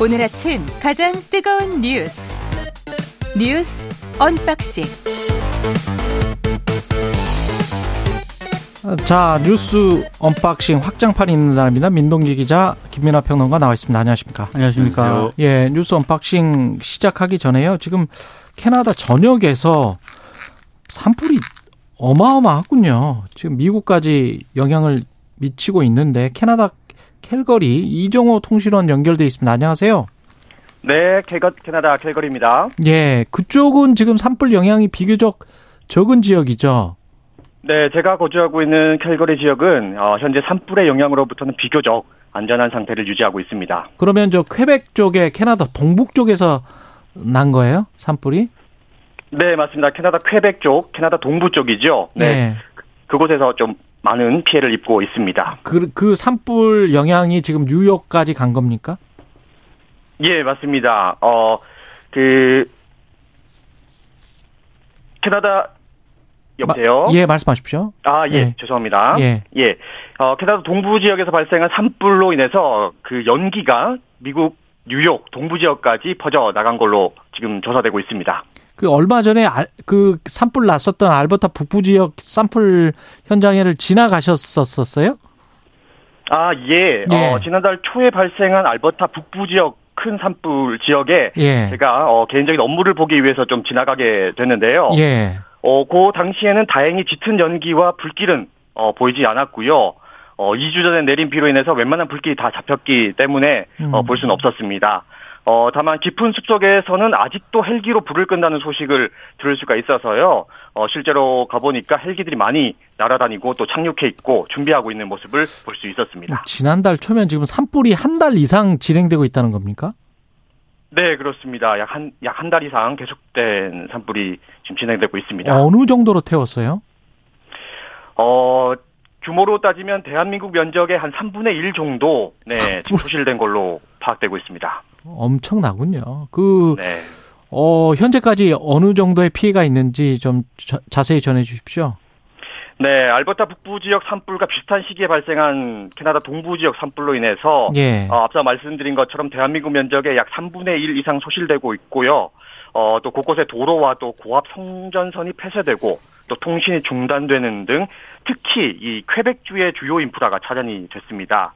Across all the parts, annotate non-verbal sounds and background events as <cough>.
오늘 아침 가장 뜨거운 뉴스 뉴스 unboxing 자 뉴스 unboxing 확장판 있는 날입니다. 민동기 기자 김민하 평론가 나와 있습니다. 안녕하십니까? 안녕하십니까? 예, 뉴스 unboxing 시작하기 전에요. 지금 캐나다 전역에서 산불이 어마어마하군요. 지금 미국까지 영향을 미치고 있는데 캐나다 캘거리 이정호 통신원 연결돼 있습니다. 안녕하세요. 네, 캐나다 캘거리입니다. 예, 그쪽은 지금 산불 영향이 비교적 적은 지역이죠. 네, 제가 거주하고 있는 캘거리 지역은 어, 현재 산불의 영향으로부터는 비교적 안전한 상태를 유지하고 있습니다. 그러면 저 퀘벡 쪽에 캐나다 동북 쪽에서 난 거예요? 산불이? 네, 맞습니다. 캐나다 퀘벡 쪽, 캐나다 동부 쪽이죠. 네. 네. 그곳에서 좀 많은 피해를 입고 있습니다. 그, 그 산불 영향이 지금 뉴욕까지 간 겁니까? 예, 맞습니다. 어, 그, 캐나다, 여보세요? 마, 예, 말씀하십시오. 아, 예, 예. 죄송합니다. 예. 예. 어, 캐나다 동부 지역에서 발생한 산불로 인해서 그 연기가 미국 뉴욕 동부 지역까지 퍼져 나간 걸로 지금 조사되고 있습니다. 그 얼마 전에 알, 그 산불 났었던 알버타 북부 지역 산불 현장에를 지나가셨었어요? 아, 예. 예. 어, 지난달 초에 발생한 알버타 북부 지역 큰 산불 지역에 예. 제가 어, 개인적인 업무를 보기 위해서 좀 지나가게 됐는데요. 예. 어, 그 당시에는 다행히 짙은 연기와 불길은 어, 보이지 않았고요. 어, 2주 전에 내린 비로 인해서 웬만한 불길이 다 잡혔기 때문에 음. 어, 볼 수는 없었습니다. 어, 다만 깊은 숲속에서는 아직도 헬기로 불을 끈다는 소식을 들을 수가 있어서요. 어, 실제로 가보니까 헬기들이 많이 날아다니고 또 착륙해 있고 준비하고 있는 모습을 볼 수 있었습니다. 지난달 초면 지금 산불이 한 달 이상 진행되고 있다는 겁니까? 네, 그렇습니다. 약 한, 약 한 달 이상 계속된 산불이 지금 진행되고 있습니다. 어느 정도로 태웠어요? 어, 규모로 따지면 대한민국 면적의 한 3분의 1 정도, 네, 지금 소실된 걸로 파악되고 있습니다. 엄청나군요. 그, 네. 어, 현재까지 어느 정도의 피해가 있는지 좀 자, 자세히 전해 주십시오. 네, 알버타 북부 지역 산불과 비슷한 시기에 발생한 캐나다 동부 지역 산불로 인해서 예. 어, 앞서 말씀드린 것처럼 대한민국 면적의 약 3분의 1 이상 소실되고 있고요. 어, 또 곳곳에 도로와 또 고압 성전선이 폐쇄되고 또 통신이 중단되는 등 특히 이 퀘벡주의 주요 인프라가 차단이 됐습니다.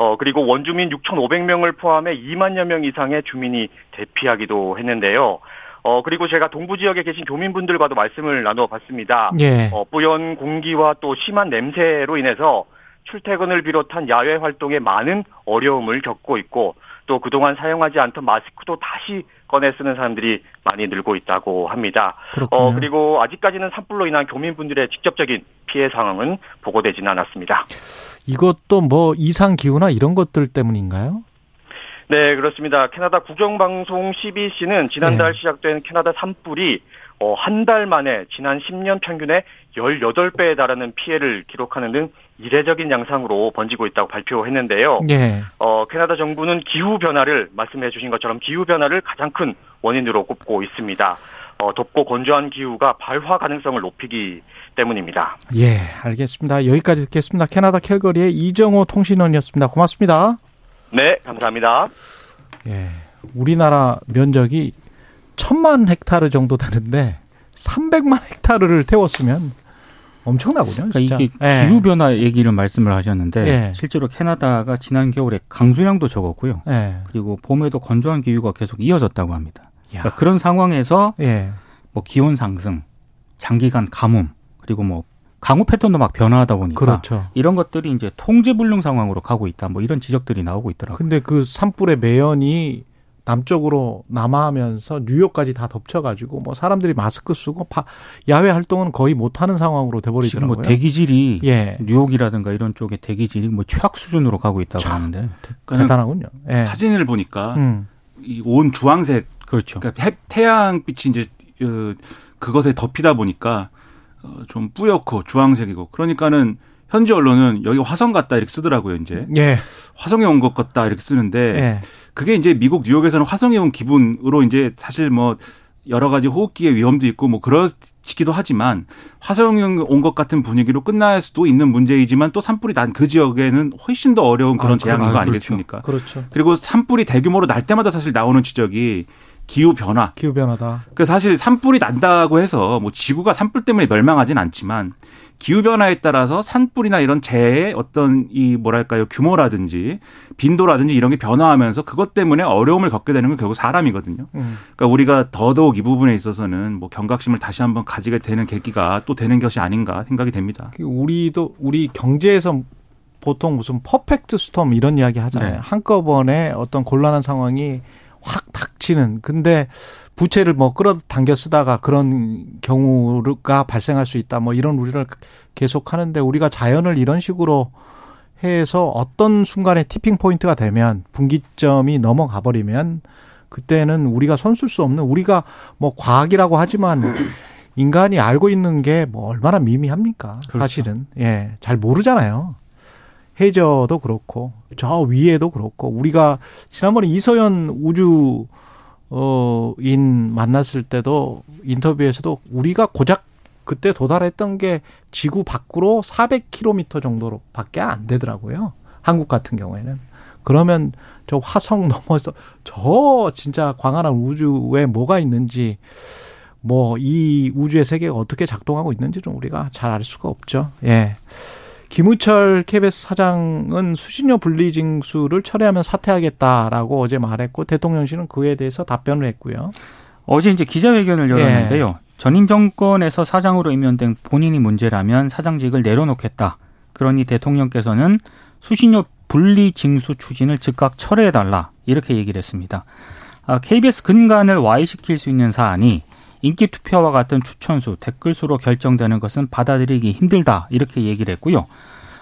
어, 그리고 원주민 6,500명을 포함해 2만여 명 이상의 주민이 대피하기도 했는데요. 어, 그리고 제가 동부 지역에 계신 교민분들과도 말씀을 나누어 봤습니다. 예. 어, 뿌연 공기와 또 심한 냄새로 인해서 출퇴근을 비롯한 야외 활동에 많은 어려움을 겪고 있고 또 그동안 사용하지 않던 마스크도 다시 꺼내 쓰는 사람들이 많이 늘고 있다고 합니다. 그렇군요. 어, 그리고 아직까지는 산불로 인한 교민분들의 직접적인 피해 상황은 보고되지는 않았습니다. 이것도 뭐 이상 기후나 이런 것들 때문인가요? 네, 그렇습니다. 캐나다 국영방송 CBC는 지난달 네. 시작된 캐나다 산불이 어, 한 달 만에 지난 10년 평균의 18배에 달하는 피해를 기록하는 등 이례적인 양상으로 번지고 있다고 발표했는데요. 예. 어, 캐나다 정부는 기후 변화를 말씀해 주신 것처럼 기후 변화를 가장 큰 원인으로 꼽고 있습니다. 어, 덥고 건조한 기후가 발화 가능성을 높이기 때문입니다. 예, 알겠습니다. 여기까지 듣겠습니다. 캐나다 캘거리의 이정호 통신원이었습니다. 고맙습니다. 네, 감사합니다. 예. 우리나라 면적이 천만 헥타르 정도 되는데 300만 헥타르를 태웠으면 엄청나군요. 그러니까. 이게 예. 기후 변화 얘기를 말씀을 하셨는데 예. 실제로 캐나다가 지난 겨울에 강수량도 적었고요. 예. 그리고 봄에도 건조한 기후가 계속 이어졌다고 합니다. 야. 그러니까 그런 상황에서 예. 뭐 기온 상승, 장기간 가뭄, 그리고 뭐 강우 패턴도 막 변화하다 보니까 그렇죠. 이런 것들이 이제 통제 불능 상황으로 가고 있다. 뭐 이런 지적들이 나오고 있더라고요. 근데 그 산불의 매연이 남쪽으로 남하하면서 뉴욕까지 다 덮쳐가지고 뭐 사람들이 마스크 쓰고 파, 야외 활동은 거의 못하는 상황으로 돼버리더라고요. 뭐 대기질이 예, 뉴욕이라든가 이런 쪽의 대기질이 뭐 최악 수준으로 가고 있다고 하는데 대단하군요. 예. 사진을 보니까 음, 이온 주황색 그렇죠. 그러니까 해- 태양빛이 이제 어, 그것에 덮이다 보니까 어, 좀 뿌옇고 주황색이고 그러니까는 현지 언론은 여기 화성 같다 이렇게 쓰더라고요 이제 예, 화성에 온 것 같다 이렇게 쓰는데 예. 그게 이제 미국 뉴욕에서는 화성에 온 기분으로 이제 사실 뭐 여러 가지 호흡기의 위험도 있고 뭐 그렇기도 하지만 화성이 온것 같은 분위기로 끝날 수도 있는 문제이지만 또 산불이 난 그 지역에는 훨씬 더 어려운 그런 아, 재앙인 아, 거 아니겠습니까? 그렇죠. 그리고 산불이 대규모로 날 때마다 사실 나오는 지적이 기후 변화. 기후 변화다. 그 사실 산불이 난다고 해서 뭐 지구가 산불 때문에 멸망하진 않지만 기후 변화에 따라서 산불이나 이런 재해의 어떤 이 뭐랄까요 규모라든지 빈도라든지 이런 게 변화하면서 그것 때문에 어려움을 겪게 되는 건 결국 사람이거든요. 음. 그러니까 우리가 더더욱 이 부분에 있어서는 뭐 경각심을 다시 한번 가지게 되는 계기가 또 되는 것이 아닌가 생각이 됩니다. 그 우리도 우리 경제에서 보통 무슨 퍼펙트 스톰 이런 이야기 하잖아요. 네. 한꺼번에 어떤 곤란한 상황이 확 닥치는. 근데 부채를 뭐 끌어당겨 쓰다가 그런 경우가 발생할 수 있다. 뭐 이런 우리를 계속 하는데 우리가 자연을 이런 식으로 해서 어떤 순간에 티핑 포인트가 되면 분기점이 넘어가 버리면 그때는 우리가 손쓸 수 없는 우리가 뭐 과학이라고 하지만 인간이 알고 있는 게 뭐 얼마나 미미합니까? 그렇죠. 사실은 예, 잘 모르잖아요. 해저도 그렇고 저 위에도 그렇고 우리가 지난번에 이서연 우주 어인 만났을 때도 인터뷰에서도 우리가 고작 그때 도달했던 게 지구 밖으로 400km 정도로밖에 안 되더라고요. 한국 같은 경우에는 그러면 저 화성 넘어서 저 진짜 광활한 우주에 뭐가 있는지 뭐 이 우주의 세계가 어떻게 작동하고 있는지는 우리가 잘 알 수가 없죠. 예. 김우철 KBS 사장은 수신료 분리징수를 철회하면 사퇴하겠다라고 어제 말했고 대통령실은 그에 대해서 답변을 했고요. 어제 이제 기자회견을 예. 열었는데요. 전임 정권에서 사장으로 임명된 본인이 문제라면 사장직을 내려놓겠다. 그러니 대통령께서는 수신료 분리 징수 추진을 즉각 철회해달라. 이렇게 얘기를 했습니다. 아, KBS 근간을 와해시킬 수 있는 사안이 인기 투표와 같은 추천수, 댓글수로 결정되는 것은 받아들이기 힘들다. 이렇게 얘기를 했고요.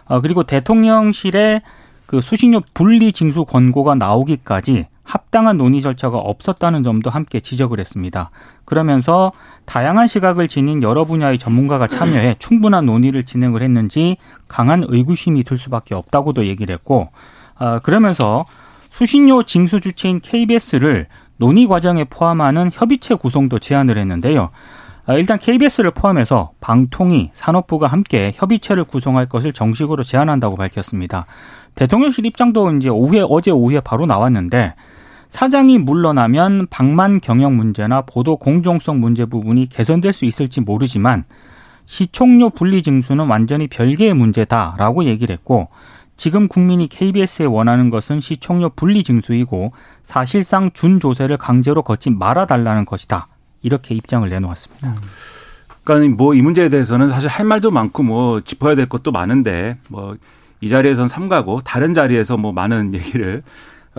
아, 그리고 대통령실의 그 수신료 분리 징수 권고가 나오기까지 합당한 논의 절차가 없었다는 점도 함께 지적을 했습니다. 그러면서 다양한 시각을 지닌 여러 분야의 전문가가 참여해 충분한 논의를 진행을 했는지 강한 의구심이 들 수밖에 없다고도 얘기를 했고, 아, 그러면서 수신료 징수 주체인 KBS를 논의 과정에 포함하는 협의체 구성도 제안을 했는데요. 아, 일단 KBS를 포함해서 방통위, 산업부가 함께 협의체를 구성할 것을 정식으로 제안한다고 밝혔습니다. 대통령실 입장도 이제 오후에 어제 오후에 바로 나왔는데 사장이 물러나면 방만 경영 문제나 보도 공정성 문제 부분이 개선될 수 있을지 모르지만 시총료 분리 징수는 완전히 별개의 문제다라고 얘기를 했고 지금 국민이 KBS에 원하는 것은 시총료 분리 징수이고 사실상 준 조세를 강제로 걷지 말아달라는 것이다. 이렇게 입장을 내놓았습니다. 그러니까 뭐 이 문제에 대해서는 사실 할 말도 많고 뭐 짚어야 될 것도 많은데 뭐 이 자리에선 삼가고 다른 자리에서 뭐 많은 <laughs> 얘기를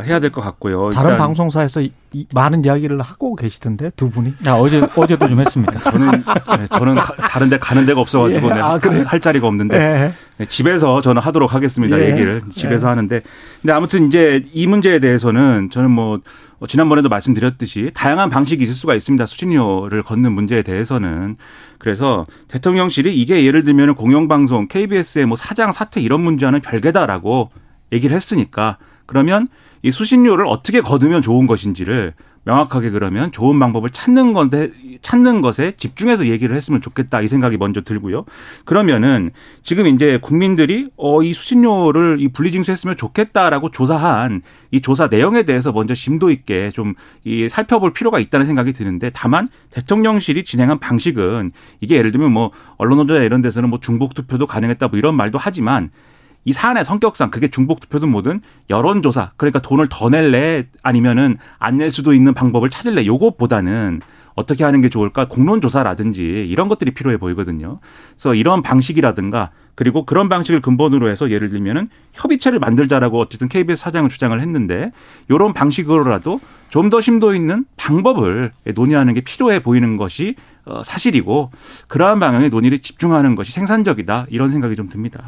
해야 될 것 같고요. 다른 방송사에서 이- 이 많은 이야기를 하고 계시던데 두 분이. 아, 어제 어제도 좀 했습니다. 저는 네, 저는 가- 다른 데 가는 데가 없어가지고 <laughs> 예, 네, 아? 할 자리가 없는데 네. 네, 집에서 저는 하도록 하겠습니다. 예. 얘기를 집에서 하는데 근데 아무튼 이제 이 문제에 대해서는 저는 뭐 어, 지난번에도 말씀드렸듯이 다양한 방식이 있을 수가 있습니다. 수신료를 걷는 문제에 대해서는 그래서 대통령실이 이게 예를 들면 공영방송 KBS의 뭐 사장 사퇴 이런 문제와는 별개다라고 얘기를 했으니까 그러면 이 수신료를 어떻게 거두면 좋은 것인지를 명확하게 그러면 좋은 방법을 찾는 건데 찾는 것에 집중해서 얘기를 했으면 좋겠다 이 생각이 먼저 들고요. 그러면은 지금 이제 국민들이 어 이 수신료를 이 분리징수했으면 좋겠다라고 조사한 이 조사 내용에 대해서 먼저 심도 있게 좀 이 살펴볼 필요가 있다는 생각이 드는데 다만 대통령실이 진행한 방식은 이게 예를 들면 뭐 언론 노조나 이런 데서는 뭐 중복 투표도 가능했다 뭐 이런 말도 하지만 이 사안의 성격상 그게 중복 투표든 뭐든 여론조사 그러니까 돈을 더 낼래 아니면은 안 낼 수도 있는 방법을 찾을래 요것보다는 어떻게 하는 게 좋을까 공론조사라든지 이런 것들이 필요해 보이거든요. 그래서 이런 방식이라든가 그리고 그런 방식을 근본으로 해서 예를 들면은 협의체를 만들자라고 어쨌든 KBS 사장은 주장을 했는데 이런 방식으로라도 좀 더 심도 있는 방법을 논의하는 게 필요해 보이는 것이 어, 사실이고 그러한 방향의 논의를 집중하는 것이 생산적이다 이런 생각이 좀 듭니다.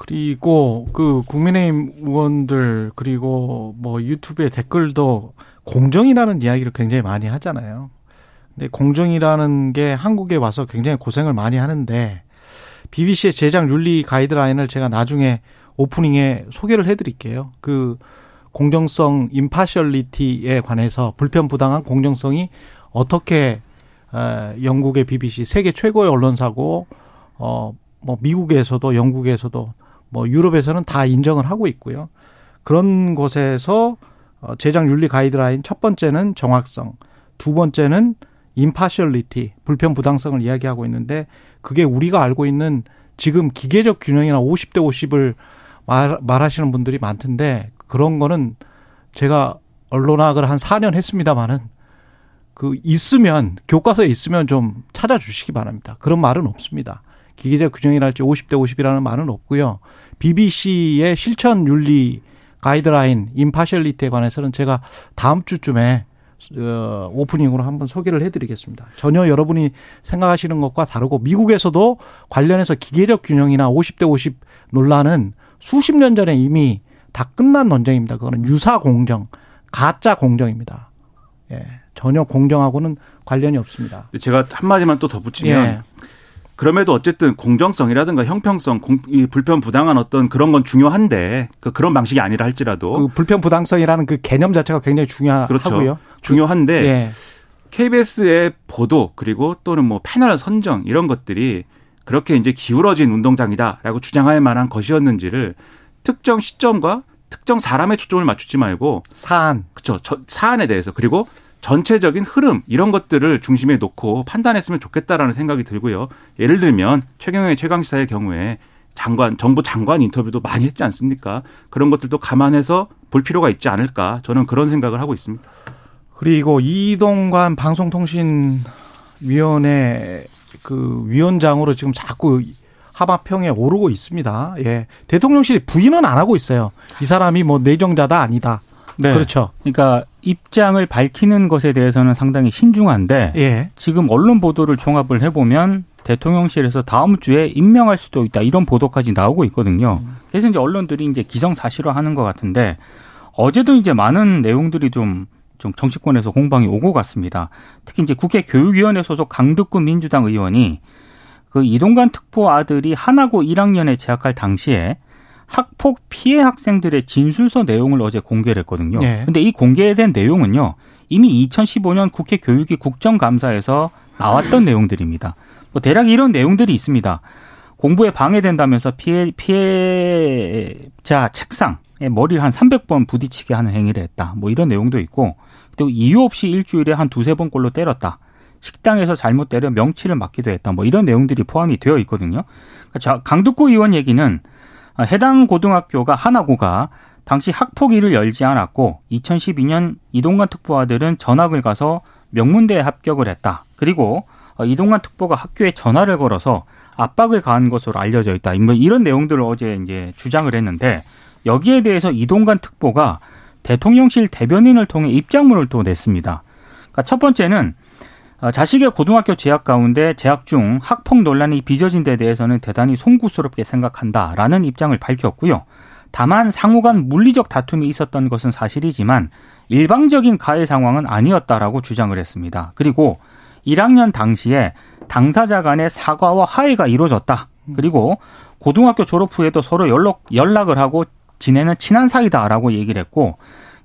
그리고 그 국민의힘 의원들 그리고 뭐 유튜브에 댓글도 공정이라는 이야기를 굉장히 많이 하잖아요. 근데 공정이라는 게 한국에 와서 굉장히 고생을 많이 하는데 BBC의 제작 윤리 가이드라인을 제가 나중에 오프닝에 소개를 해드릴게요. 그 공정성, 임파셜리티에 관해서 불편 부당한 공정성이 어떻게 에, 영국의 BBC 세계 최고의 언론사고 어뭐 미국에서도 영국에서도 뭐 유럽에서는 다 인정을 하고 있고요. 그런 곳에서 어, 제작 윤리 가이드라인 첫 번째는 정확성, 두 번째는 임파셜리티, 불편 부당성을 이야기하고 있는데 그게 우리가 알고 있는 지금 기계적 균형이나 50대 50을 말, 말하시는 분들이 많던데 그런 거는 제가 언론학을 한 4년 했습니다마는 그 있으면 교과서에 있으면 좀 찾아주시기 바랍니다. 그런 말은 없습니다. 기계적 균형이랄지 50대 50이라는 말은 없고요. BBC의 실천 윤리 가이드라인 임파셜리티에 관해서는 제가 다음 주쯤에 어, 오프닝으로 한번 소개를 해드리겠습니다. 전혀 여러분이 생각하시는 것과 다르고 미국에서도 관련해서 기계적 균형이나 50대 50 논란은 수십 년 전에 이미 다 끝난 논쟁입니다. 그거는 유사 공정, 가짜 공정입니다. 예, 전혀 공정하고는 관련이 없습니다. 제가 한마디만 또 덧붙이면 예. 그럼에도 어쨌든 공정성이라든가 형평성, 공, 이 불편 부당한 어떤 그런 건 중요한데 그 그런 방식이 아니라 할지라도 그 불편 부당성이라는 그 개념 자체가 굉장히 중요하고요. 그렇죠. 중요한데 예. KBS의 보도 그리고 또는 뭐 패널 선정 이런 것들이 그렇게 이제 기울어진 운동장이다라고 주장할 만한 것이었는지를 특정 시점과 특정 사람의 초점을 맞추지 말고 사안 그렇죠 사안에 대해서 그리고 전체적인 흐름 이런 것들을 중심에 놓고 판단했으면 좋겠다라는 생각이 들고요. 예를 들면 최경영의 최강시사의 경우에 장관 정부 장관 인터뷰도 많이 했지 않습니까? 그런 것들도 감안해서 볼 필요가 있지 않을까 저는 그런 생각을 하고 있습니다. 그리고 이동관 방송통신위원회 그 위원장으로 지금 자꾸 하마평에 오르고 있습니다. 예. 대통령실이 부인은 안 하고 있어요. 이 사람이 뭐 내정자다 아니다. 네. 그렇죠. 그러니까 입장을 밝히는 것에 대해서는 상당히 신중한데 예. 지금 언론 보도를 종합을 해보면 대통령실에서 다음 주에 임명할 수도 있다 이런 보도까지 나오고 있거든요. 그래서 이제 언론들이 이제 기성사실화하는 것 같은데 어제도 이제 많은 내용들이 좀, 좀 정치권에서 공방이 오고 갔습니다. 특히 이제 국회 교육위원회 소속 강득구 민주당 의원이 그 이동관 특보 아들이 하나고 1학년에 재학할 당시에 학폭 피해 학생들의 진술서 내용을 어제 공개를 했거든요. 네. 근데 이 공개된 내용은요. 이미 2015년 국회 교육위 국정감사에서 나왔던 내용들입니다. 뭐 대략 이런 내용들이 있습니다. 공부에 방해된다면서 피해 피해자 책상에 머리를 한 300번 부딪히게 하는 행위를 했다. 뭐 이런 내용도 있고 또 이유 없이 일주일에 한 두세 번꼴로 때렸다. 식당에서 잘못 때려 명치를 맞기도 했다. 뭐 이런 내용들이 포함이 되어 있거든요. 자, 강두구 의원 얘기는 해당 고등학교가 하나고가 당시 학폭위를 열지 않았고 2012년 이동관 특보 아들은 전학을 가서 명문대에 합격을 했다. 그리고 이동관 특보가 학교에 전화를 걸어서 압박을 가한 것으로 알려져 있다. 뭐 이런 내용들을 어제 이제 주장을 했는데 여기에 대해서 이동관 특보가 대통령실 대변인을 통해 입장문을 또 냈습니다. 그러니까 첫 번째는 어, 자식의 고등학교 재학 가운데 재학 중 학폭 논란이 빚어진 데 대해서는 대단히 송구스럽게 생각한다라는 입장을 밝혔고요. 다만 상호 간 물리적 다툼이 있었던 것은 사실이지만 일방적인 가해 상황은 아니었다라고 주장을 했습니다. 그리고 1학년 당시에 당사자 간의 사과와 화해가 이루어졌다. 그리고 고등학교 졸업 후에도 서로 연락, 연락을 하고 지내는 친한 사이다라고 얘기를 했고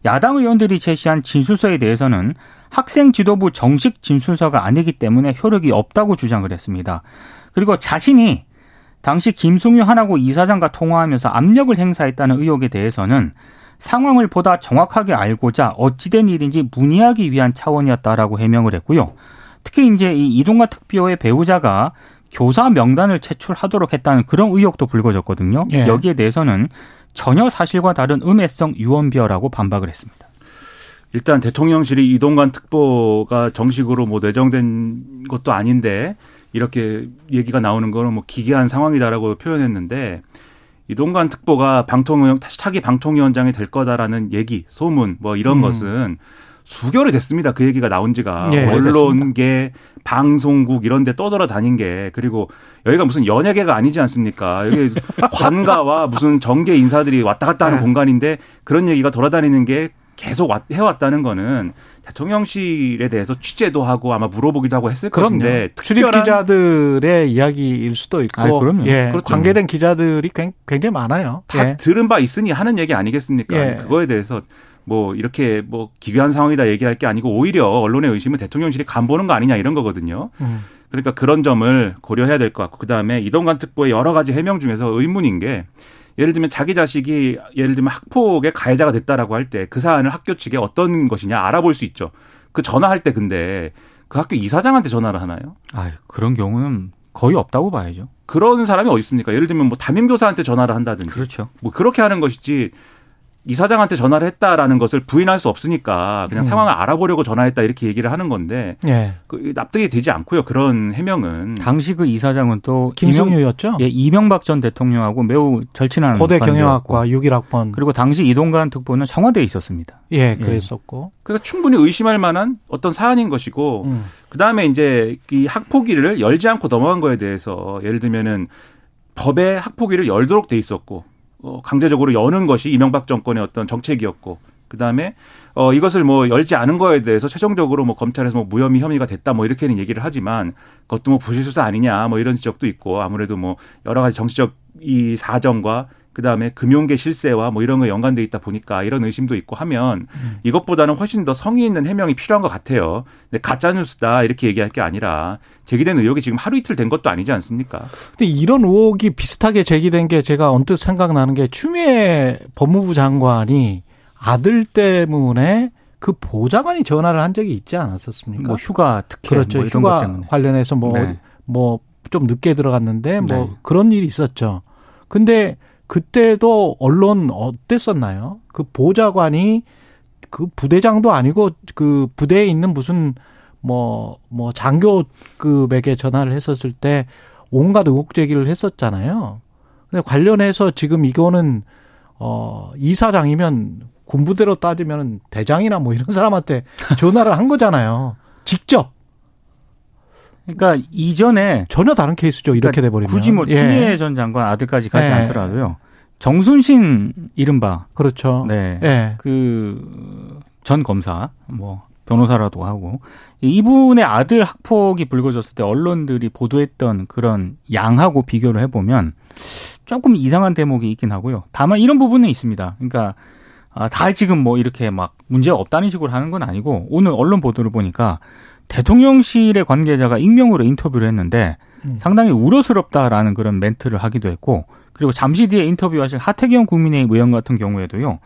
야당 의원들이 제시한 진술서에 대해서는 학생 지도부 정식 진술서가 아니기 때문에 효력이 없다고 주장을 했습니다. 그리고 자신이 당시 김승유 하나고 이사장과 통화하면서 압력을 행사했다는 의혹에 대해서는 상황을 보다 정확하게 알고자 어찌된 일인지 문의하기 위한 차원이었다라고 해명을 했고요. 특히 이제 이 이동관 특비호의 배우자가 교사 명단을 제출하도록 했다는 그런 의혹도 불거졌거든요. 예. 여기에 대해서는 전혀 사실과 다른 음해성 유언비어라고 반박을 했습니다. 일단 대통령실이 이동관 특보가 정식으로 뭐 내정된 것도 아닌데 이렇게 얘기가 나오는 거는 뭐 기괴한 상황이다라고 표현했는데 이동관 특보가 방통위원 차기 방통위원장이 될 거다라는 얘기, 소문 뭐 이런 음. 것은 수개월이 됐습니다. 그 얘기가 나온 지가 네, 언론계, 방송국 이런 데 떠돌아 다닌 게 그리고 여기가 무슨 연예계가 아니지 않습니까? 여기 <laughs> 관가와 무슨 정계 인사들이 왔다 갔다 하는 네. 공간인데 그런 얘기가 돌아다니는 게 계속 해왔다는 거는 대통령실에 대해서 취재도 하고 아마 물어보기도 하고 했을 그럼요. 것인데 출입 기자들의 이야기일 수도 있고 아, 그럼요. 예, 그렇죠. 관계된 기자들이 굉장히 많아요. 다 예. 들은 바 있으니 하는 얘기 아니겠습니까? 예. 그거에 대해서 뭐 이렇게 뭐 기괴한 상황이다 얘기할 게 아니고 오히려 언론의 의심은 대통령실이 간보는 거 아니냐 이런 거거든요. 음. 그러니까 그런 점을 고려해야 될 것 같고 그다음에 이동관 특보의 여러 가지 해명 중에서 의문인 게 예를 들면 자기 자식이 예를 들면 학폭의 가해자가 됐다라고 할 때 그 사안을 학교 측에 어떤 것이냐 알아볼 수 있죠. 그 전화할 때 근데 그 학교 이사장한테 전화를 하나요? 아 그런 경우는 거의 없다고 봐야죠. 그런 사람이 어디 있습니까? 예를 들면 뭐 담임 교사한테 전화를 한다든지 그렇죠. 뭐 그렇게 하는 것이지 이사장한테 전화를 했다라는 것을 부인할 수 없으니까 그냥 음. 상황을 알아보려고 전화했다 이렇게 얘기를 하는 건데 예. 그 납득이 되지 않고요. 그런 해명은 당시 그 이사장은 또 김승유였죠. 예, 이명박 전 대통령하고 매우 절친한 고대 경영학과 61학번. 그리고 당시 이동관 특보는 청와대에 있었습니다. 예, 그랬었고. 그러니까 충분히 의심할 만한 어떤 사안인 것이고 음. 그 다음에 이제 이 학폭위를 열지 않고 넘어간 거에 대해서 예를 들면은 법에 학폭위를 열도록 돼 있었고 어, 강제적으로 여는 것이 이명박 정권의 어떤 정책이었고 그다음에 어 이것을 뭐 열지 않은 거에 대해서 최종적으로 뭐 검찰에서 뭐 무혐의 혐의가 됐다 뭐 이렇게는 얘기를 하지만 그것도 뭐 부실 수사 아니냐 뭐 이런 지적도 있고 아무래도 뭐 여러 가지 정치적 이 사정과 그다음에 금융계 실세와 뭐 이런 거 연관돼 있다 보니까 이런 의심도 있고 하면 이것보다는 훨씬 더 성의 있는 해명이 필요한 것 같아요. 근데 가짜 뉴스다 이렇게 얘기할 게 아니라 제기된 의혹이 지금 하루 이틀 된 것도 아니지 않습니까? 근데 이런 의혹이 비슷하게 제기된 게 제가 언뜻 생각나는 게 추미애 법무부 장관이 아들 때문에 그 보좌관이 전화를 한 적이 있지 않았었습니까? 뭐 휴가 특혜 그렇죠. 뭐 이런 것 휴가 때문에. 관련해서 뭐 네. 뭐좀 늦게 들어갔는데 뭐 네. 그런 일이 있었죠. 근데 그때도 언론 어땠었나요? 그 보좌관이 그 부대장도 아니고 그 부대에 있는 무슨 뭐 뭐 장교급에게 전화를 했었을 때 온갖 의혹 제기를 했었잖아요. 근데 관련해서 지금 이거는 어 이사장이면 군부대로 따지면 대장이나 뭐 이런 사람한테 전화를 한 거잖아요. 직접 그러니까 이전에 전혀 다른 케이스죠. 이렇게 그러니까 돼버리면 굳이 뭐 예. 추미애 전 장관 아들까지 가지 예. 않더라도요. 정순신 이른바 그렇죠. 네. 예. 그전 검사 뭐 변호사라도 하고 이분의 아들 학폭이 불거졌을 때 언론들이 보도했던 그런 양하고 비교를 해보면 조금 이상한 대목이 있긴 하고요. 다만 이런 부분은 있습니다. 그러니까 아, 다 지금 뭐 이렇게 막 문제가 없다는 식으로 하는 건 아니고 오늘 언론 보도를 보니까 대통령실의 관계자가 익명으로 인터뷰를 했는데 음. 상당히 우려스럽다라는 그런 멘트를 하기도 했고 그리고 잠시 뒤에 인터뷰하신 하태경 국민의힘 의원 같은 경우에도요.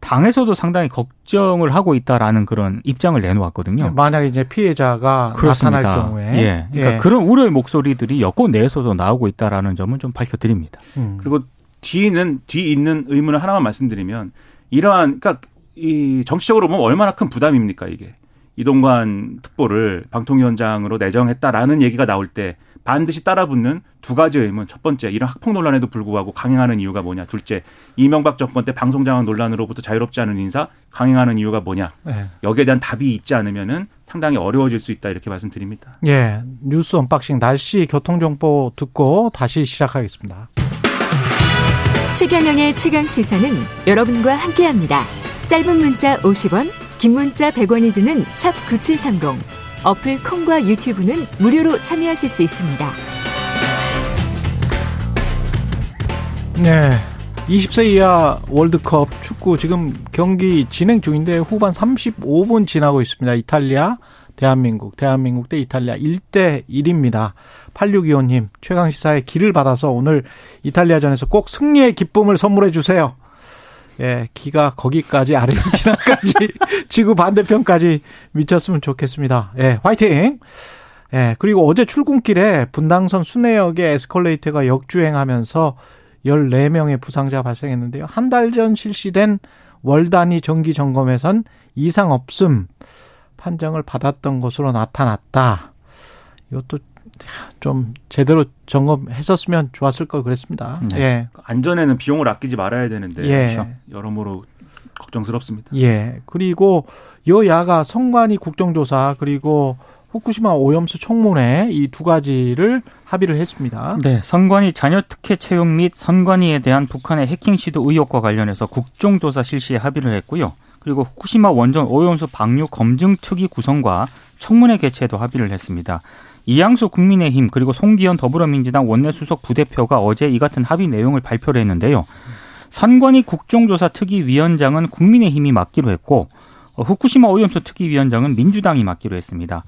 당에서도 상당히 걱정을 하고 있다라는 그런 입장을 내놓았거든요. 만약에 이제 피해자가 그렇습니다. 나타날 경우에 예. 그러니까 예. 그런 우려의 목소리들이 여권 내에서도 나오고 있다라는 점은 좀 밝혀드립니다. 음. 그리고 뒤는 뒤 있는 의문을 하나만 말씀드리면 이러한 그러니까 이 정치적으로 보면 얼마나 큰 부담입니까 이게 이동관 특보를 방통위원장으로 내정했다라는 얘기가 나올 때 반드시 따라붙는 두 가지 의문. 첫 번째, 이런 학폭 논란에도 불구하고 강행하는 이유가 뭐냐. 둘째, 이명박 정권 때 방송장악 논란으로부터 자유롭지 않은 인사 강행하는 이유가 뭐냐. 네. 여기에 대한 답이 있지 않으면은 상당히 어려워질 수 있다 이렇게 말씀드립니다. 예. 뉴스 unboxing 날씨 교통 정보 듣고 다시 시작하겠습니다. 최경영의 최강 시사는 여러분과 함께합니다. 짧은 문자 50원, 긴 문자 100원이 드는 샵 9730. 어플 콩과 유튜브는 무료로 참여하실 수 있습니다. 네. 20세 이하 월드컵 축구 지금 경기 진행 중인데 후반 35분 지나고 있습니다. 이탈리아, 대한민국, 대한민국 대 이탈리아 1대 1입니다. 8625님, 최강시사의 길을 받아서 오늘 이탈리아전에서 꼭 승리의 기쁨을 선물해 주세요. 예, 기가 거기까지 아르헨티나까지 <laughs> 지구 반대편까지 미쳤으면 좋겠습니다. 예, 화이팅! 예, 그리고 어제 출근길에 분당선 순회역에 에스컬레이터가 역주행하면서 14명의 부상자가 발생했는데요. 한 달 전 실시된 월 단위 정기 점검에선 이상 없음 판정을 받았던 것으로 나타났다. 이것도 좀 제대로 점검했었으면 좋았을 걸 그랬습니다. 네. 예. 안전에는 비용을 아끼지 말아야 되는데 예. 그렇죠. 여러모로 걱정스럽습니다. 예. 그리고 여야가 선관위 국정조사 그리고 후쿠시마 오염수 청문회 이 두 가지를 합의를 했습니다. 네, 선관위 자녀 특혜 채용 및 선관위에 대한 북한의 해킹 시도 의혹과 관련해서 국정조사 실시에 합의를 했고요. 그리고 후쿠시마 원전 오염수 방류 검증 특위 구성과 청문회 개최도 합의를 했습니다. 이양수 국민의힘 그리고 송기현 더불어민주당 원내수석 부대표가 어제 이 같은 합의 내용을 발표를 했는데요. 선관위 국정조사 특위위원장은 국민의힘이 맡기로 했고 어, 후쿠시마 오염수 특위위원장은 민주당이 맡기로 했습니다.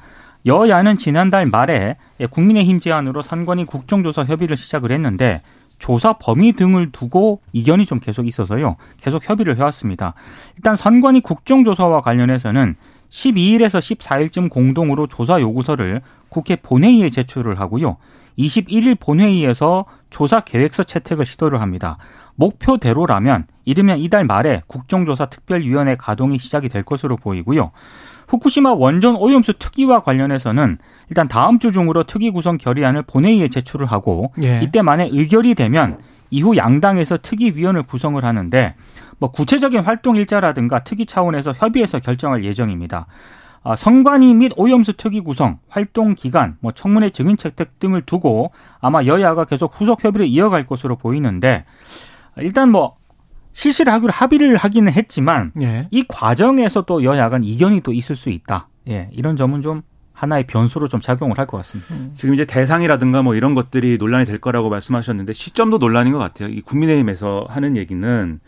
여야는 지난달 말에 국민의힘 제안으로 선관위 국정조사 협의를 시작을 했는데 조사 범위 등을 두고 이견이 좀 계속 있어서요. 계속 협의를 해왔습니다. 일단 선관위 국정조사와 관련해서는 12일에서 14일쯤 공동으로 조사 요구서를 국회 본회의에 제출을 하고요. 21일 본회의에서 조사 계획서 채택을 시도를 합니다. 목표대로라면 이르면 이달 말에 국정조사 특별위원회 가동이 시작이 될 것으로 보이고요. 후쿠시마 원전 오염수 특위와 관련해서는 일단 다음 주 중으로 특위 구성 결의안을 본회의에 제출을 하고 예. 이때 만에 의결이 되면 이후 양당에서 특위위원을 구성을 하는데 뭐 구체적인 활동 일자라든가 특위 차원에서 협의해서 결정할 예정입니다. 아, 성관위 및 오염수 특위 구성, 활동 기간, 뭐 청문회 증인 채택 등을 두고 아마 여야가 계속 후속 협의를 이어갈 것으로 보이는데 일단 뭐 실시를 하기로 합의를 하기는 했지만 예. 이 과정에서 또 여야 간 이견이 또 있을 수 있다. 예, 이런 점은 좀 하나의 변수로 좀 작용을 할 것 같습니다. 음. 지금 이제 대상이라든가 뭐 이런 것들이 논란이 될 거라고 말씀하셨는데 시점도 논란인 것 같아요. 이 국민의힘에서 하는 얘기는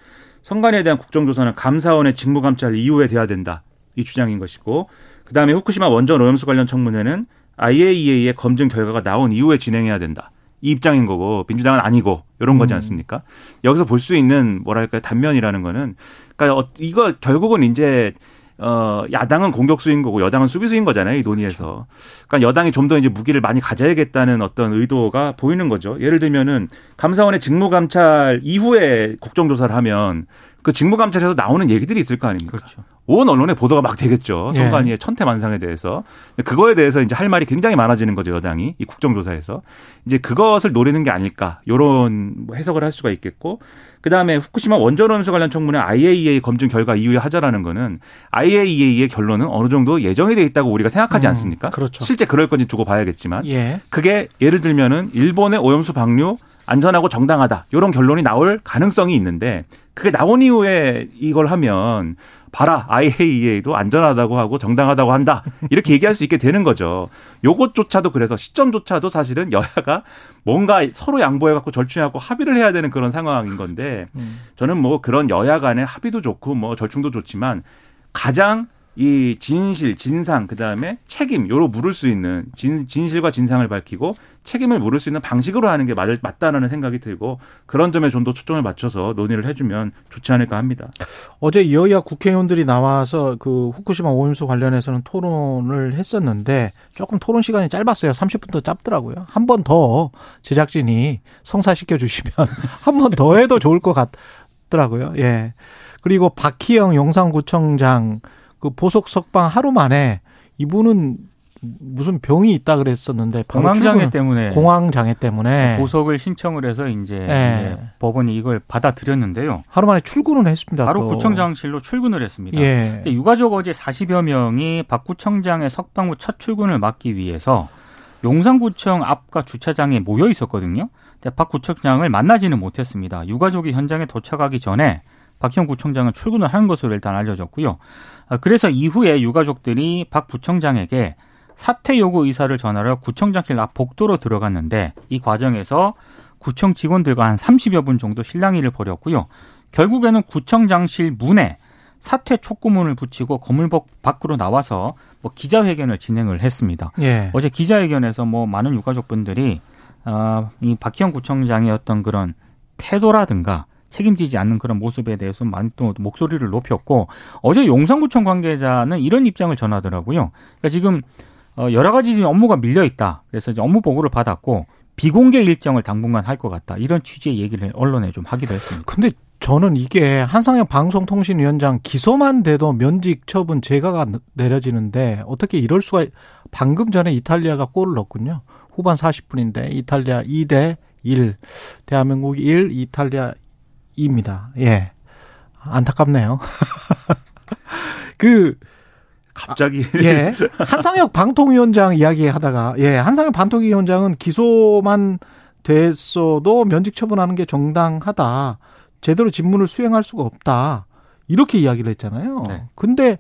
선관위에 대한 국정조사는 감사원의 직무감찰 이후에 돼야 된다. 이 주장인 것이고 그다음에 후쿠시마 원전 오염수 관련 청문회는 IAEA의 검증 결과가 나온 이후에 진행해야 된다. 이 입장인 거고 민주당은 아니고 이런 거지 음. 않습니까? 음. 여기서 볼 수 있는 뭐랄까 단면이라는 거는 그러니까 어, 이거 결국은 이제 어 야당은 공격수인 거고 여당은 수비수인 거잖아요 이 논의에서. 그러니까 여당이 좀 더 이제 무기를 많이 가져야겠다는 어떤 의도가 보이는 거죠. 예를 들면은 감사원의 직무감찰 이후에 국정조사를 하면 그 직무감찰에서 나오는 얘기들이 있을 거 아닙니까? 그렇죠. 온 언론에 보도가 막 되겠죠. 예. 선관위의 예. 천태만상에 대해서. 그거에 대해서 이제 할 말이 굉장히 많아지는 거죠, 여당이. 이 국정조사에서. 이제 그것을 노리는 게 아닐까. 요런 뭐 해석을 할 수가 있겠고. 그 다음에 후쿠시마 원전오염수 관련 청문회 IAEA 검증 결과 이후에 하자라는 거는 IAEA의 결론은 어느 정도 예정이 돼 있다고 우리가 생각하지 음, 않습니까? 그렇죠. 실제 그럴 건지 두고 봐야겠지만. 예. 그게 예를 들면은 일본의 오염수 방류 안전하고 정당하다. 요런 결론이 나올 가능성이 있는데 그게 나온 이후에 이걸 하면 봐라 IAEA도 안전하다고 하고 정당하다고 한다 이렇게 얘기할 수 있게 되는 거죠. 요것조차도 그래서 시점조차도 사실은 여야가 뭔가 서로 양보해 갖고 절충하고 합의를 해야 되는 그런 상황인 건데 음. 저는 뭐 그런 여야 간의 합의도 좋고 뭐 절충도 좋지만 가장 이 진실, 진상, 그 다음에 책임, 요로 물을 수 있는 진, 진실과 진상을 밝히고 책임을 물을 수 있는 방식으로 하는 게 맞, 맞다라는 생각이 들고 그런 점에 좀 더 초점을 맞춰서 논의를 해주면 좋지 않을까 합니다. 어제 여야 국회의원들이 나와서 그 후쿠시마 오염수 관련해서는 토론을 했었는데 조금 토론 시간이 짧았어요. 30분 더 짧더라고요. 한 번 더 제작진이 성사시켜 주시면 <laughs> 한 번 더 해도 좋을 것 같더라고요. 예. 그리고 박희영 용산구청장 그 보석 석방 하루 만에 이분은 무슨 병이 있다 그랬었는데 공황장애 때문에 공황장애 때문에 보석을 신청을 해서 이제, 네. 이제 법원이 이걸 받아들였는데요. 하루 만에 출근을 했습니다. 바로 또. 구청장실로 출근을 했습니다. 예. 유가족 어제 40여 명이 박 구청장의 석방 후 첫 출근을 막기 위해서 용산구청 앞과 주차장에 모여 있었거든요. 근데 박 구청장을 만나지는 못했습니다. 유가족이 현장에 도착하기 전에 박형 구청장은 출근을 한 것으로 일단 알려졌고요. 아, 그래서 이후에 유가족들이 박 부청장에게 사퇴 요구 의사를 전하러 구청장실 앞 복도로 들어갔는데 이 과정에서 구청 직원들과 한 30여 분 정도 실랑이를 벌였고요. 결국에는 구청장실 문에 사퇴 촉구문을 붙이고 건물복 밖으로 나와서 뭐 기자회견을 진행을 했습니다. 예. 어제 기자회견에서 뭐 많은 유가족분들이 어, 이 박희영 구청장의 어떤 그런 태도라든가 책임지지 않는 그런 모습에 대해서 많이 또 목소리를 높였고 어제 용산구청 관계자는 이런 입장을 전하더라고요. 그러니까 지금 어, 여러 가지 업무가 밀려 있다. 그래서 이제 업무 보고를 받았고 비공개 일정을 당분간 할 것 같다. 이런 취지의 얘기를 언론에 좀 하기도 했습니다. 근데 저는 이게 한상혁 방송통신위원장 기소만 돼도 면직 처분 제가가 내려지는데 어떻게 이럴 수가 방금 전에 이탈리아가 골을 넣었군요. 후반 40분인데 이탈리아 2대 1, 대한민국 1, 이탈리아 2 입니다. 예. 안타깝네요. <laughs> 그 갑자기 아, 예 한상혁 방통위원장 이야기 하다가 예 한상혁 방통위원장은 기소만 됐어도 면직 처분하는 게 정당하다 제대로 직무를 수행할 수가 없다 이렇게 이야기를 했잖아요. 네. 근데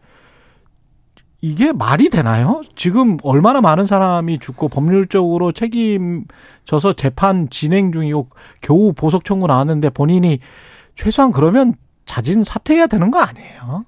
이게 말이 되나요? 지금 얼마나 많은 사람이 죽고 법률적으로 책임져서 재판 진행 중이고 겨우 보석 청구 나왔는데 본인이 최소한 그러면 자진 사퇴해야 되는 거 아니에요?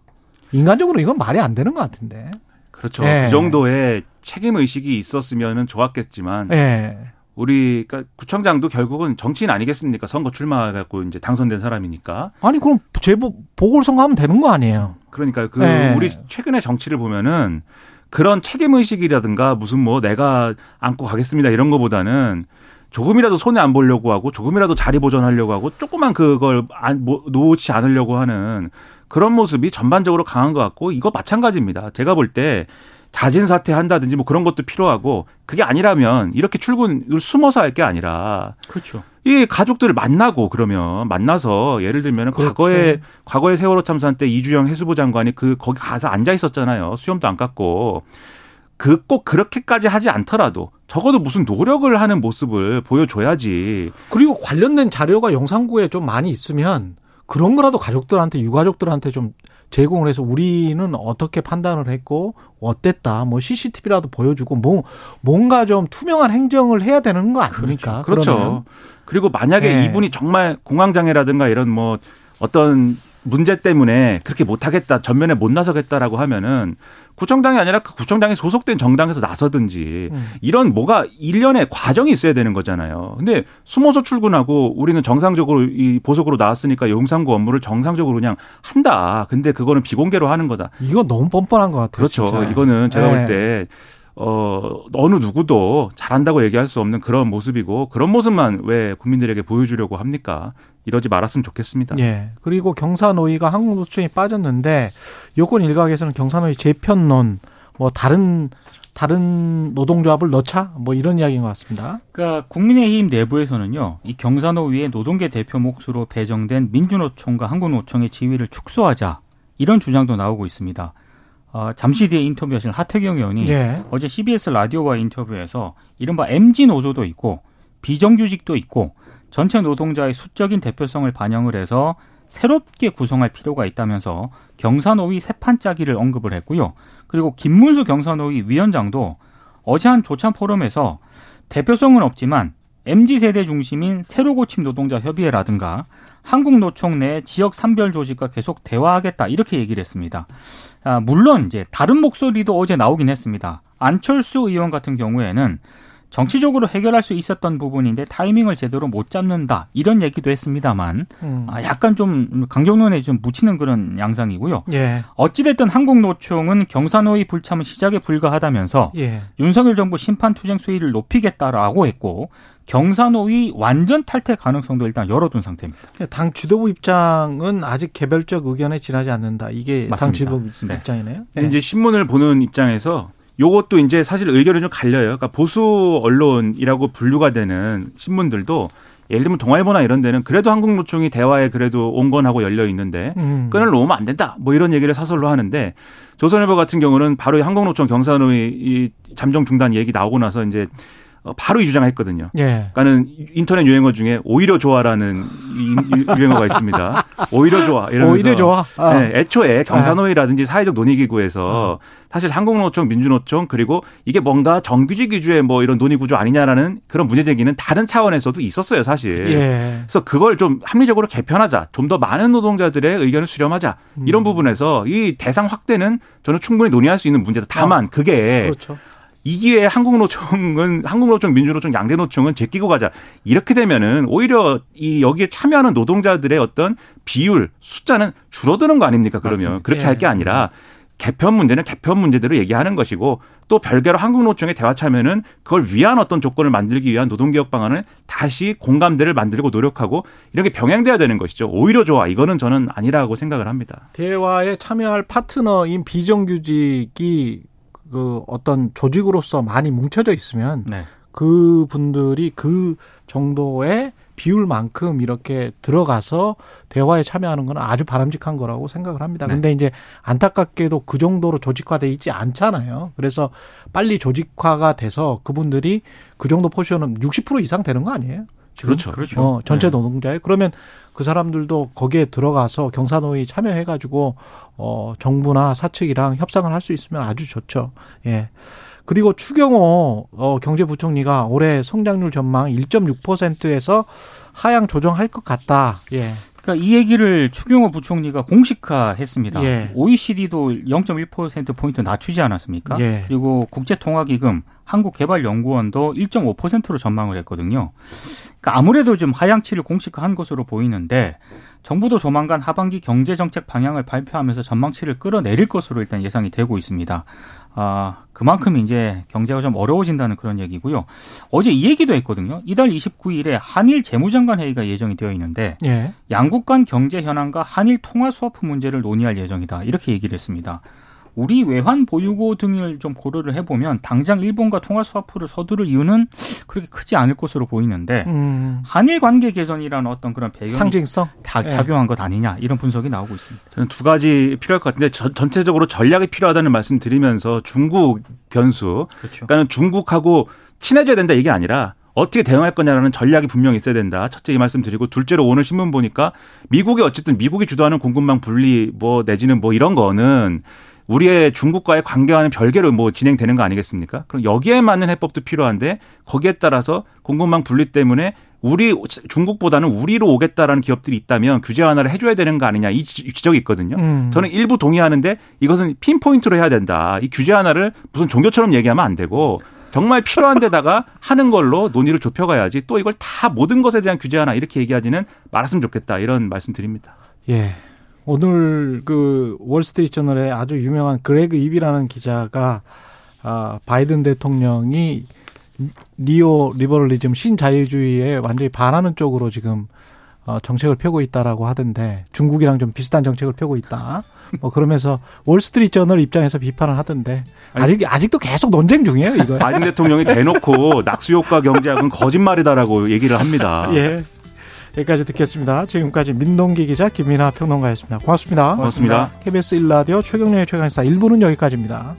인간적으로 이건 말이 안 되는 것 같은데. 그렇죠. 예. 그 정도의 책임 의식이 있었으면 좋았겠지만 예. 우리 그러니까 구청장도 결국은 정치인 아니겠습니까? 선거 출마해갖고 이제 당선된 사람이니까. 아니 그럼 재보 보궐선거 하면 되는 거 아니에요? 그러니까 그 네. 우리 최근의 정치를 보면은 그런 책임 의식이라든가 무슨 뭐 내가 안고 가겠습니다 이런 거보다는 조금이라도 손해 안 보려고 하고 조금이라도 자리 보존하려고 하고 조그만 그걸 안, 뭐, 놓지 않으려고 하는 그런 모습이 전반적으로 강한 것 같고 이거 마찬가지입니다. 제가 볼 때 자진 사퇴한다든지 뭐 그런 것도 필요하고 그게 아니라면 이렇게 출근을 숨어서 할 게 아니라 그렇죠. 이 가족들을 만나고 그러면 만나서 예를 들면 그렇죠. 과거에 과거에 세월호 참사 때 이주영 해수부 장관이 그 거기 가서 앉아 있었잖아요. 수염도 안 깎고 그 꼭 그렇게까지 하지 않더라도 적어도 무슨 노력을 하는 모습을 보여줘야지. 그리고 관련된 자료가 영상국에 좀 많이 있으면 그런 거라도 가족들한테 유가족들한테 좀 제공을 해서 우리는 어떻게 판단을 했고 어땠다 뭐 CCTV라도 보여주고 뭐 뭔가 좀 투명한 행정을 해야 되는 거 아닙니까? 그렇죠. 그러면. 그리고 만약에 네. 이분이 정말 공황장애라든가 이런 뭐 어떤 문제 때문에 그렇게 못하겠다 전면에 못 나서겠다라고 하면은 구청장이 아니라 그 구청장에 소속된 정당에서 나서든지 음. 이런 뭐가 일련의 과정이 있어야 되는 거잖아요. 근데 숨어서 출근하고 우리는 정상적으로 이 보석으로 나왔으니까 용산구 업무를 정상적으로 그냥 한다. 근데 그거는 비공개로 하는 거다. 이거 너무 뻔뻔한 것 같아요. 그렇죠. 진짜. 이거는 제가 네. 볼때 어, 어느 누구도 잘한다고 얘기할 수 없는 그런 모습이고 그런 모습만 왜 국민들에게 보여주려고 합니까? 이러지 말았으면 좋겠습니다. 예. 그리고 경사노위가 한국노총에 빠졌는데 여권 일각에서는 경사노위 재편론 뭐 다른 다른 노동조합을 넣자 뭐 이런 이야기인 것 같습니다. 그러니까 국민의힘 내부에서는요, 이 경산호위의 노동계 대표 몫으로 배정된 민주노총과 한국노총의 지위를 축소하자 이런 주장도 나오고 있습니다. 어, 잠시 뒤에 인터뷰하신 하태경 의원이 예. 어제 CBS 라디오와 인터뷰에서 이른바 MG 노조도 있고 비정규직도 있고 전체 노동자의 수적인 대표성을 반영을 해서 새롭게 구성할 필요가 있다면서 경산호위 세판 짜기를 언급을 했고요. 그리고 김문수 경산호위 위원장도 어제 한 조찬 포럼에서 대표성은 없지만 MZ 세대 중심인 새로 고침 노동자 협의회라든가 한국노총 내 지역 산별 조직과 계속 대화하겠다 이렇게 얘기를 했습니다. 아, 물론 이제 다른 목소리도 어제 나오긴 했습니다. 안철수 의원 같은 경우에는 정치적으로 해결할 수 있었던 부분인데 타이밍을 제대로 못 잡는다 이런 얘기도 했습니다만 음. 아, 약간 좀 강경론에 좀 묻히는 그런 양상이고요. 예. 어찌됐든 한국노총은 경산호위 불참은 시작에 불과하다면서 예. 윤석열 정부 심판 투쟁 수위를 높이겠다라고 했고 경산호위 완전 탈퇴 가능성도 일단 열어둔 상태입니다. 당 지도부 입장은 아직 개별적 의견에 지나지 않는다. 이게 당 맞습니다. 지도부 네. 입장이네요. 근데 이제 신문을 보는 입장에서 요것도 이제 사실 의견이 좀 갈려요. 그러니까 보수 언론이라고 분류가 되는 신문들도 예를 들면 동아일보나 이런 데는 그래도 한국노총이 대화에 그래도 온건하고 열려 있는데 음. 끈을 놓으면 안 된다. 뭐 이런 얘기를 사설로 하는데 조선일보 같은 경우는 바로 이 한국노총 경산호위 이 잠정 중단 얘기 나오고 나서 이제 어, 바로 이 주장했거든요. 예. 그러니까는 인터넷 유행어 중에 오히려 좋아라는 유행어가 있습니다. 오히려 좋아 이러면서 오히려 좋아. 아. 네, 애초에 경산호위라든지 사회적 논의기구에서 사실 한국노총, 민주노총 그리고 이게 뭔가 정규직 위주의 뭐 이런 논의 구조 아니냐라는 그런 문제 제기는 다른 차원에서도 있었어요, 사실. 예. 그래서 그걸 좀 합리적으로 개편하자, 좀 더 많은 노동자들의 의견을 수렴하자 이런 부분에서 이 대상 확대는 저는 충분히 논의할 수 있는 문제다. 다만 그게 그렇죠. 이 기회에 한국노총은 <laughs> 한국노총, 민주노총, 양대노총은 제끼고 가자. 이렇게 되면은 오히려 이 여기에 참여하는 노동자들의 어떤 비율 숫자는 줄어드는 거 아닙니까? 그러면 맞습니다. 그렇게 예. 할게 아니라 개편 문제는 개편 문제대로 얘기하는 것이고 또 별개로 한국노총의 대화 참여는 그걸 위한 어떤 조건을 만들기 위한 노동개혁 방안을 다시 공감대를 만들고 노력하고 이런 게 병행돼야 되는 것이죠. 오히려 좋아. 이거는 저는 아니라고 생각을 합니다. 대화에 참여할 파트너인 비정규직이 그 어떤 조직으로서 많이 뭉쳐져 있으면 네. 그 분들이 그 정도의 비율만큼 이렇게 들어가서 대화에 참여하는 건 아주 바람직한 거라고 생각을 합니다. 네. 근데 이제 안타깝게도 그 정도로 조직화돼 있지 않잖아요. 그래서 빨리 조직화가 돼서 그분들이 그 정도 포지션은 60% 이상 되는 거 아니에요? 지금? 그렇죠. 그렇죠. 어, 전체 네. 노동자에 그러면 그 사람들도 거기에 들어가서 경사노위 참여해가지고 어 정부나 사측이랑 협상을 할 수 있으면 아주 좋죠. 예. 그리고 추경호 어, 경제부총리가 올해 성장률 전망 1.6%에서 하향 조정할 것 같다. 예. 그러니까 이 얘기를 추경호 부총리가 공식화했습니다. 예. OECD도 0.1% 포인트 낮추지 않았습니까? 예. 그리고 국제통화기금, 한국개발연구원도 1.5%로 전망을 했거든요. 그러니까 아무래도 좀 하향치를 공식화한 것으로 보이는데 정부도 조만간 하반기 경제정책 방향을 발표하면서 전망치를 끌어내릴 것으로 일단 예상이 되고 있습니다. 아, 그만큼 이제 경제가 좀 어려워진다는 그런 얘기고요. 어제 이 얘기도 했거든요. 이달 29일에 한일 재무장관 회의가 예정이 되어 있는데 예. 양국 간 경제 현황과 한일 통화 스와프 문제를 논의할 예정이다. 이렇게 얘기를 했습니다. 우리 외환 보유고 등을 좀 고려를 해보면 당장 일본과 통화 스와프를 서두를 이유는 그렇게 크지 않을 것으로 보이는데 음, 한일 관계 개선이라는 어떤 그런 배경이 상징성. 다 예. 작용한 것 아니냐 이런 분석이 나오고 있습니다. 저는 두 가지 필요할 것 같은데 전, 전체적으로 전략이 필요하다는 말씀 드리면서 중국 변수 그렇죠. 그러니까는 중국하고 친해져야 된다 이게 아니라 어떻게 대응할 거냐라는 전략이 분명히 있어야 된다. 첫째 이 말씀 드리고 둘째로 오늘 신문 보니까 미국이 어쨌든 미국이 주도하는 공급망 분리 뭐 내지는 뭐 이런 거는 우리의 중국과의 관계와는 별개로 뭐 진행되는 거 아니겠습니까? 그럼 여기에 맞는 해법도 필요한데 거기에 따라서 공급망 분리 때문에 우리 중국보다는 우리로 오겠다라는 기업들이 있다면 규제 완화를 해줘야 되는 거 아니냐 이 지- 지적이 있거든요. 음. 저는 일부 동의하는데 이것은 핀포인트로 해야 된다. 이 규제 하나를 무슨 종교처럼 얘기하면 안 되고 정말 필요한 데다가 <laughs> 하는 걸로 논의를 좁혀가야지 또 이걸 다 모든 것에 대한 규제 하나 이렇게 얘기하지는 말았으면 좋겠다. 이런 말씀 드립니다. 예. 오늘 그 월스트리트 저널에 아주 유명한 그레그 입이라는 기자가 아, 바이든 대통령이 neoliberalism 신자유주의에 완전히 반하는 쪽으로 지금 어, 정책을 펴고 있다라고 하던데 중국이랑 좀 비슷한 정책을 펴고 있다. 뭐 그러면서 월스트리트 저널 입장에서 비판을 하던데 아직 아직도 계속 논쟁 중이에요 이거. 바이든 대통령이 대놓고 <laughs> 낙수 효과 경제학은 거짓말이다라고 얘기를 합니다. 예. 여기까지 듣겠습니다. 지금까지 민동기 기자 김민하 평론가였습니다. 고맙습니다. 고맙습니다. KBS 1라디오 최경영의 최강시사 1부는 여기까지입니다.